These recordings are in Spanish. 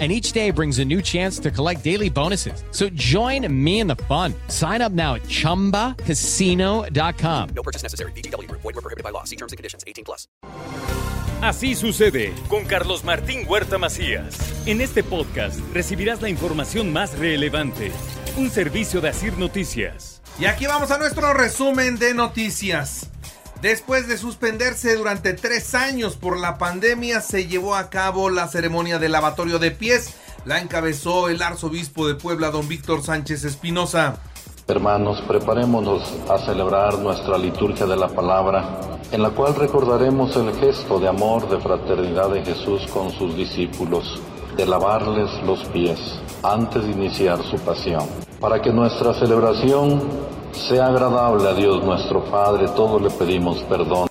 and each day brings a new chance to collect daily bonuses. So join me in the fun. Sign up now at ChumbaCasino.com. No purchase necessary. BGW. Void were prohibited by law. See terms and conditions. 18 plus. Así sucede con Carlos Martín Huerta Macías. En este podcast recibirás la información más relevante. Un servicio de Asir Noticias. Y aquí vamos a nuestro resumen de noticias. Después de suspenderse durante tres años por la pandemia, se llevó a cabo la ceremonia de lavatorio de pies. La encabezó el arzobispo de Puebla, don Víctor Sánchez Espinosa. Hermanos, preparémonos a celebrar nuestra liturgia de la palabra, en la cual recordaremos el gesto de amor, de fraternidad de Jesús con sus discípulos, de lavarles los pies antes de iniciar su pasión, para que nuestra celebración sea agradable a Dios nuestro Padre, todos le pedimos perdón.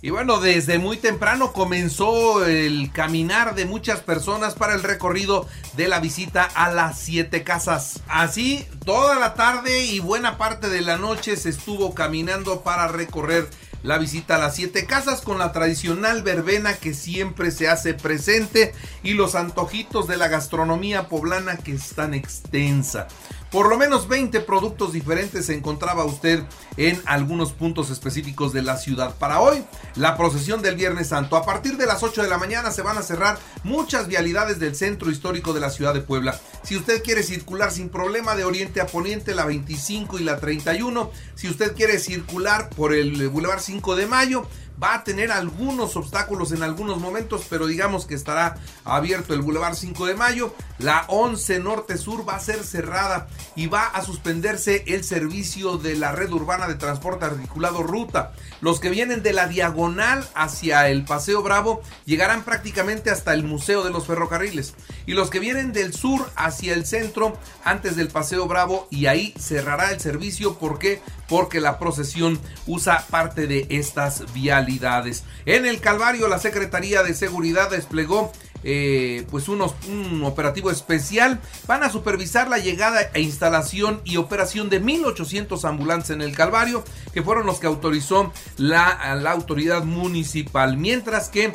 Y bueno, desde muy temprano comenzó el caminar de muchas personas para el recorrido de la visita a las siete casas. Así, toda la tarde y buena parte de la noche se estuvo caminando para recorrer la visita a las siete casas con la tradicional verbena que siempre se hace presente y los antojitos de la gastronomía poblana que es tan extensa. Por lo menos 20 productos diferentes se encontraba usted en algunos puntos específicos de la ciudad. Para hoy, la procesión del Viernes Santo. A partir de las 8 de la mañana se van a cerrar muchas vialidades del centro histórico de la ciudad de Puebla. Si usted quiere circular sin problema de oriente a poniente, la 25 y la 31. Si usted quiere circular por el Boulevard 5 de Mayo, va a tener algunos obstáculos en algunos momentos, pero digamos que estará abierto el Boulevard 5 de Mayo. La 11 Norte Sur va a ser cerrada y va a suspenderse el servicio de la red urbana de transporte articulado Ruta. Los que vienen de la diagonal hacia el Paseo Bravo llegarán prácticamente hasta el Museo de los Ferrocarriles. Y los que vienen del sur hacia el centro antes del Paseo Bravo y ahí cerrará el servicio. ¿Por qué? Porque la procesión usa parte de estas vialidades. En el Calvario la Secretaría de Seguridad desplegó eh, pues unos, un operativo especial. Van a supervisar la llegada e instalación y operación de 1.800 ambulantes en el Calvario, que fueron los que autorizó la, la autoridad municipal. Mientras que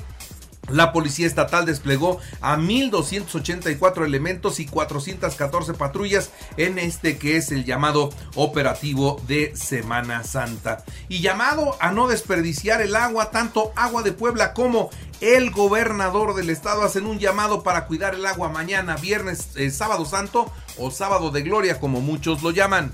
la Policía Estatal desplegó a 1.284 elementos y 414 patrullas en este que es el llamado operativo de Semana Santa. Y llamado a no desperdiciar el agua, tanto agua de Puebla como el gobernador del estado hacen un llamado para cuidar el agua mañana, viernes, eh, sábado santo o sábado de gloria como muchos lo llaman.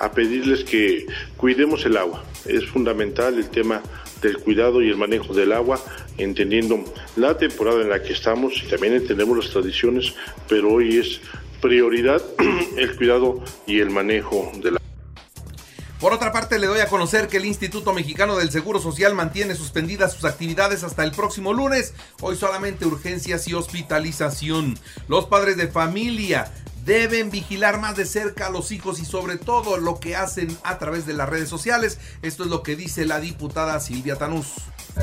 A pedirles que cuidemos el agua. Es fundamental el tema del cuidado y el manejo del agua, entendiendo la temporada en la que estamos y también entendemos las tradiciones, pero hoy es prioridad el cuidado y el manejo del agua. Por otra parte, le doy a conocer que el Instituto Mexicano del Seguro Social mantiene suspendidas sus actividades hasta el próximo lunes. Hoy solamente urgencias y hospitalización. Los padres de familia deben vigilar más de cerca a los hijos y sobre todo lo que hacen a través de las redes sociales. Esto es lo que dice la diputada Silvia Tanús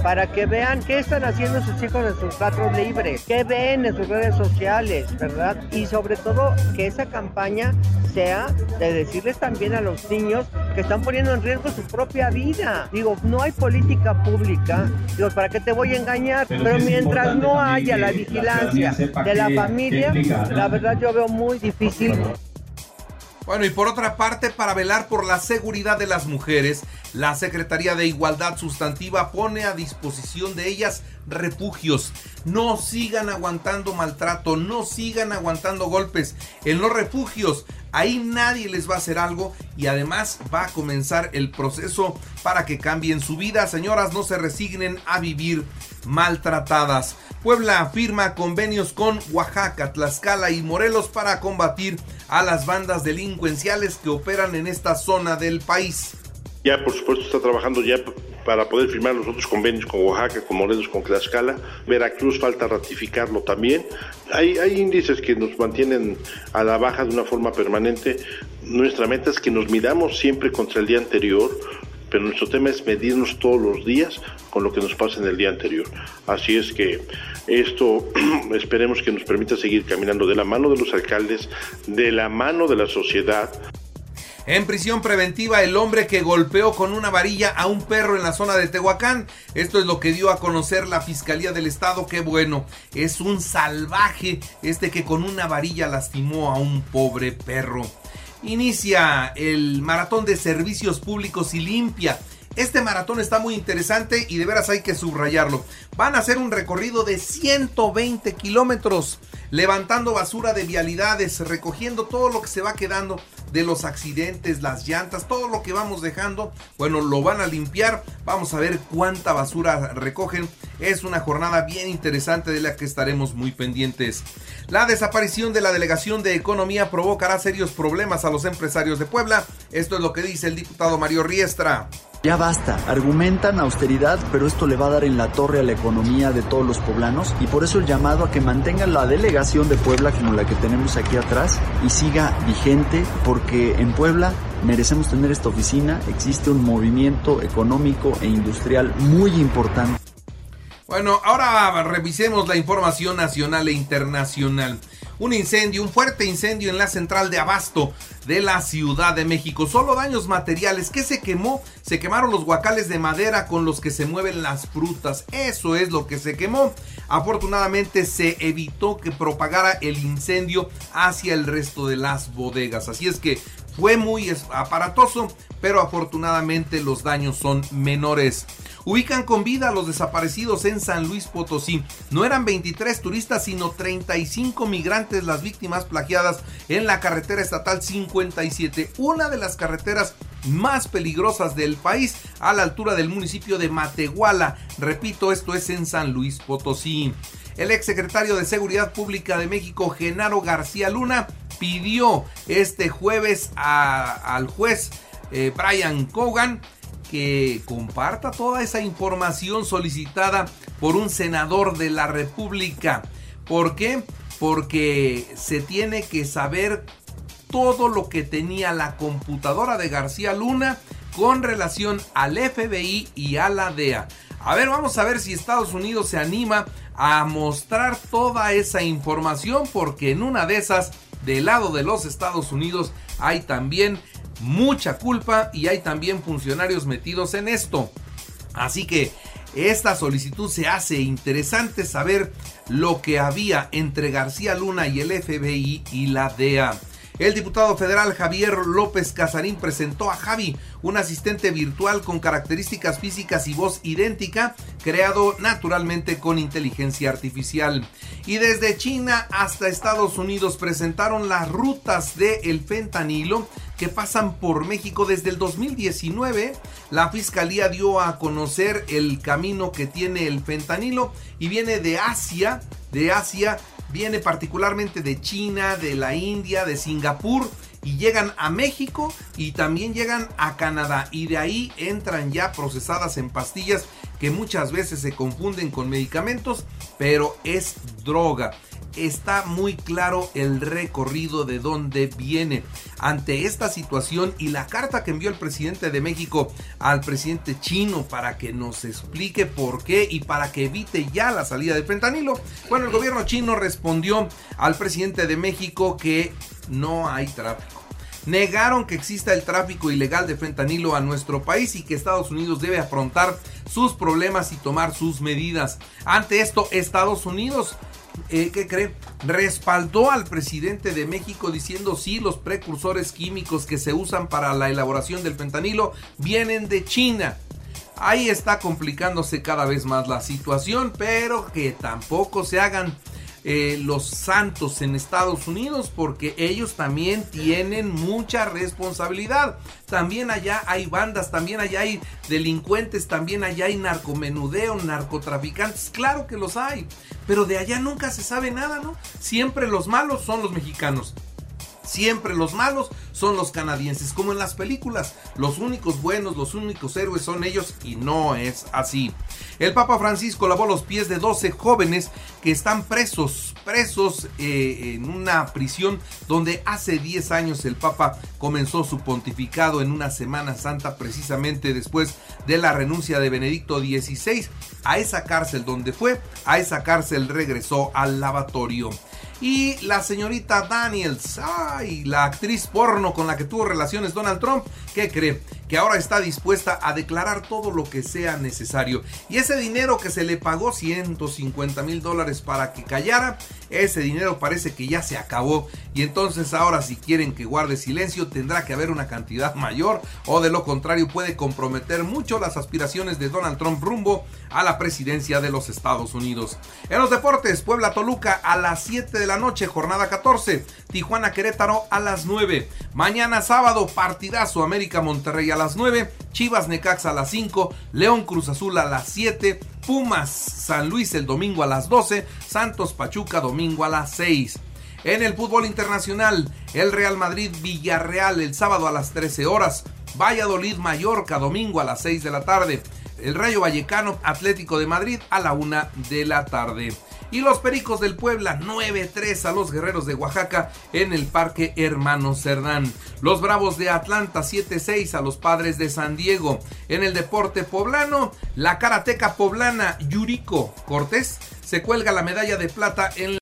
para que vean qué están haciendo sus hijos en sus ratos libres, qué ven en sus redes sociales, ¿verdad? Y sobre todo que esa campaña sea de decirles también a los niños que están poniendo en riesgo su propia vida. Digo, no hay política pública, digo, ¿para qué te voy a engañar? Pero, mientras no haya la vigilancia de la familia, la verdad yo veo muy difícil. Bueno, y por otra parte, para velar por la seguridad de las mujeres, la Secretaría de Igualdad Sustantiva pone a disposición de ellas refugios. No sigan aguantando maltrato, no sigan aguantando golpes. En los refugios, ahí nadie les va a hacer algo y además va a comenzar el proceso para que cambien su vida. Señoras, no se resignen a vivir maltratadas. Puebla firma convenios con Oaxaca, Tlaxcala y Morelos para combatir a las bandas delincuenciales que operan en esta zona del país. Ya, por supuesto, está trabajando ya para poder firmar los otros convenios con Oaxaca, con Morelos, con Tlaxcala. Veracruz falta ratificarlo también. Hay, hay índices que nos mantienen a la baja de una forma permanente. Nuestra meta es que nos midamos siempre contra el día anterior, pero nuestro tema es medirnos todos los días con lo que nos pasa en el día anterior. Así es que esto esperemos que nos permita seguir caminando de la mano de los alcaldes, de la mano de la sociedad. En prisión preventiva, el hombre que golpeó con una varilla a un perro en la zona de Tehuacán. Esto es lo que dio a conocer la Fiscalía del Estado. Qué bueno, es un salvaje este que con una varilla lastimó a un pobre perro. Inicia el maratón de servicios públicos y limpia. Este maratón está muy interesante y de veras hay que subrayarlo. Van a hacer un recorrido de 120 kilómetros, levantando basura de vialidades, recogiendo todo lo que se va quedando de los accidentes, las llantas, todo lo que vamos dejando. Bueno, lo van a limpiar. Vamos a ver cuánta basura recogen. Es una jornada bien interesante de la que estaremos muy pendientes. La desaparición de la Delegación de Economía provocará serios problemas a los empresarios de Puebla. Esto es lo que dice el diputado Mario Riestra. Ya basta, argumentan austeridad, pero esto le va a dar en la torre a la economía de todos los poblanos y por eso el llamado a que mantengan la delegación de Puebla como la que tenemos aquí atrás y siga vigente porque en Puebla merecemos tener esta oficina, existe un movimiento económico e industrial muy importante. Bueno, ahora revisemos la información nacional e internacional. Un incendio, un fuerte incendio en la central de abasto de la Ciudad de México. Solo daños materiales. ¿Qué se quemó? Se quemaron los guacales de madera con los que se mueven las frutas. Eso es lo que se quemó. Afortunadamente se evitó que propagara el incendio hacia el resto de las bodegas. Así es que fue muy aparatoso, pero afortunadamente los daños son menores. Ubican con vida a los desaparecidos en San Luis Potosí. No eran 23 turistas, sino 35 migrantes las víctimas plagiadas en la carretera estatal 57, una de las carreteras más peligrosas del país a la altura del municipio de Matehuala. Repito, esto es en San Luis Potosí. El exsecretario de Seguridad Pública de México, Genaro García Luna, pidió este jueves al juez eh, Brian Cogan que comparta toda esa información solicitada por un senador de la República. ¿Por qué? Porque se tiene que saber todo lo que tenía la computadora de García Luna con relación al FBI y a la DEA. A ver, vamos a ver si Estados Unidos se anima a mostrar toda esa información porque en una de esas, del lado de los Estados Unidos, hay también mucha culpa y hay también funcionarios metidos en esto. Así que esta solicitud se hace interesante saber lo que había entre García Luna y el FBI y la DEA. El diputado federal Javier López Casarín presentó a Javi, un asistente virtual con características físicas y voz idéntica, creado naturalmente con inteligencia artificial. Y desde China hasta Estados Unidos presentaron las rutas del fentanilo que pasan por México desde el 2019. La fiscalía dio a conocer el camino que tiene el fentanilo y viene de Asia, de Asia viene particularmente de China, de la India, de Singapur y llegan a México y también llegan a Canadá. Y de ahí entran ya procesadas en pastillas que muchas veces se confunden con medicamentos, pero es droga está muy claro el recorrido de dónde viene. Ante esta situación y la carta que envió el presidente de México al presidente chino para que nos explique por qué y para que evite ya la salida de fentanilo, bueno, el gobierno chino respondió al presidente de México que no hay tráfico negaron que exista el tráfico ilegal de fentanilo a nuestro país y que Estados Unidos debe afrontar sus problemas y tomar sus medidas. Ante esto, Estados Unidos eh, ¿qué cree? Respaldó al presidente de México diciendo sí, los precursores químicos que se usan para la elaboración del fentanilo vienen de China. Ahí está complicándose cada vez más la situación, pero que tampoco se hagan eh, los santos en Estados Unidos porque ellos también tienen mucha responsabilidad. También allá hay bandas, también allá hay delincuentes, también allá hay narcomenudeo, narcotraficantes. Claro que los hay, pero de allá nunca se sabe nada, ¿no? Siempre los malos son los mexicanos. Siempre los malos son los canadienses, como en las películas. Los únicos buenos, los únicos héroes son ellos y no es así. El Papa Francisco lavó los pies de 12 jóvenes que están presos presos eh, en una prisión donde hace 10 años el Papa comenzó su pontificado en una Semana Santa precisamente después de la renuncia de Benedicto XVI. A esa cárcel donde fue, a esa cárcel regresó al lavatorio. Y la señorita Daniels, ay, la actriz porno con la que tuvo relaciones Donald Trump, ¿qué cree? Que ahora está dispuesta a declarar todo lo que sea necesario. Y ese dinero que se le pagó, 150 mil dólares para que callara, ese dinero parece que ya se acabó. Y entonces ahora si quieren que guarde silencio tendrá que haber una cantidad mayor o de lo contrario puede comprometer mucho las aspiraciones de Donald Trump rumbo a la presidencia de los Estados Unidos. En los deportes, Puebla Toluca a las 7 de la noche, jornada 14. Tijuana Querétaro a las 9. Mañana sábado, partidazo América Monterrey a las 9. Chivas Necaxa a las 5. León Cruz Azul a las 7. Pumas San Luis el domingo a las 12. Santos Pachuca domingo a las 6. En el fútbol internacional, el Real Madrid Villarreal el sábado a las 13 horas. Valladolid Mallorca domingo a las 6 de la tarde. El Rayo Vallecano Atlético de Madrid a la 1 de la tarde. Y los Pericos del Puebla 9-3 a los Guerreros de Oaxaca en el Parque Hermano Cerdán. Los Bravos de Atlanta 7-6 a los Padres de San Diego. En el deporte poblano, la karateca poblana Yuriko Cortés se cuelga la medalla de plata en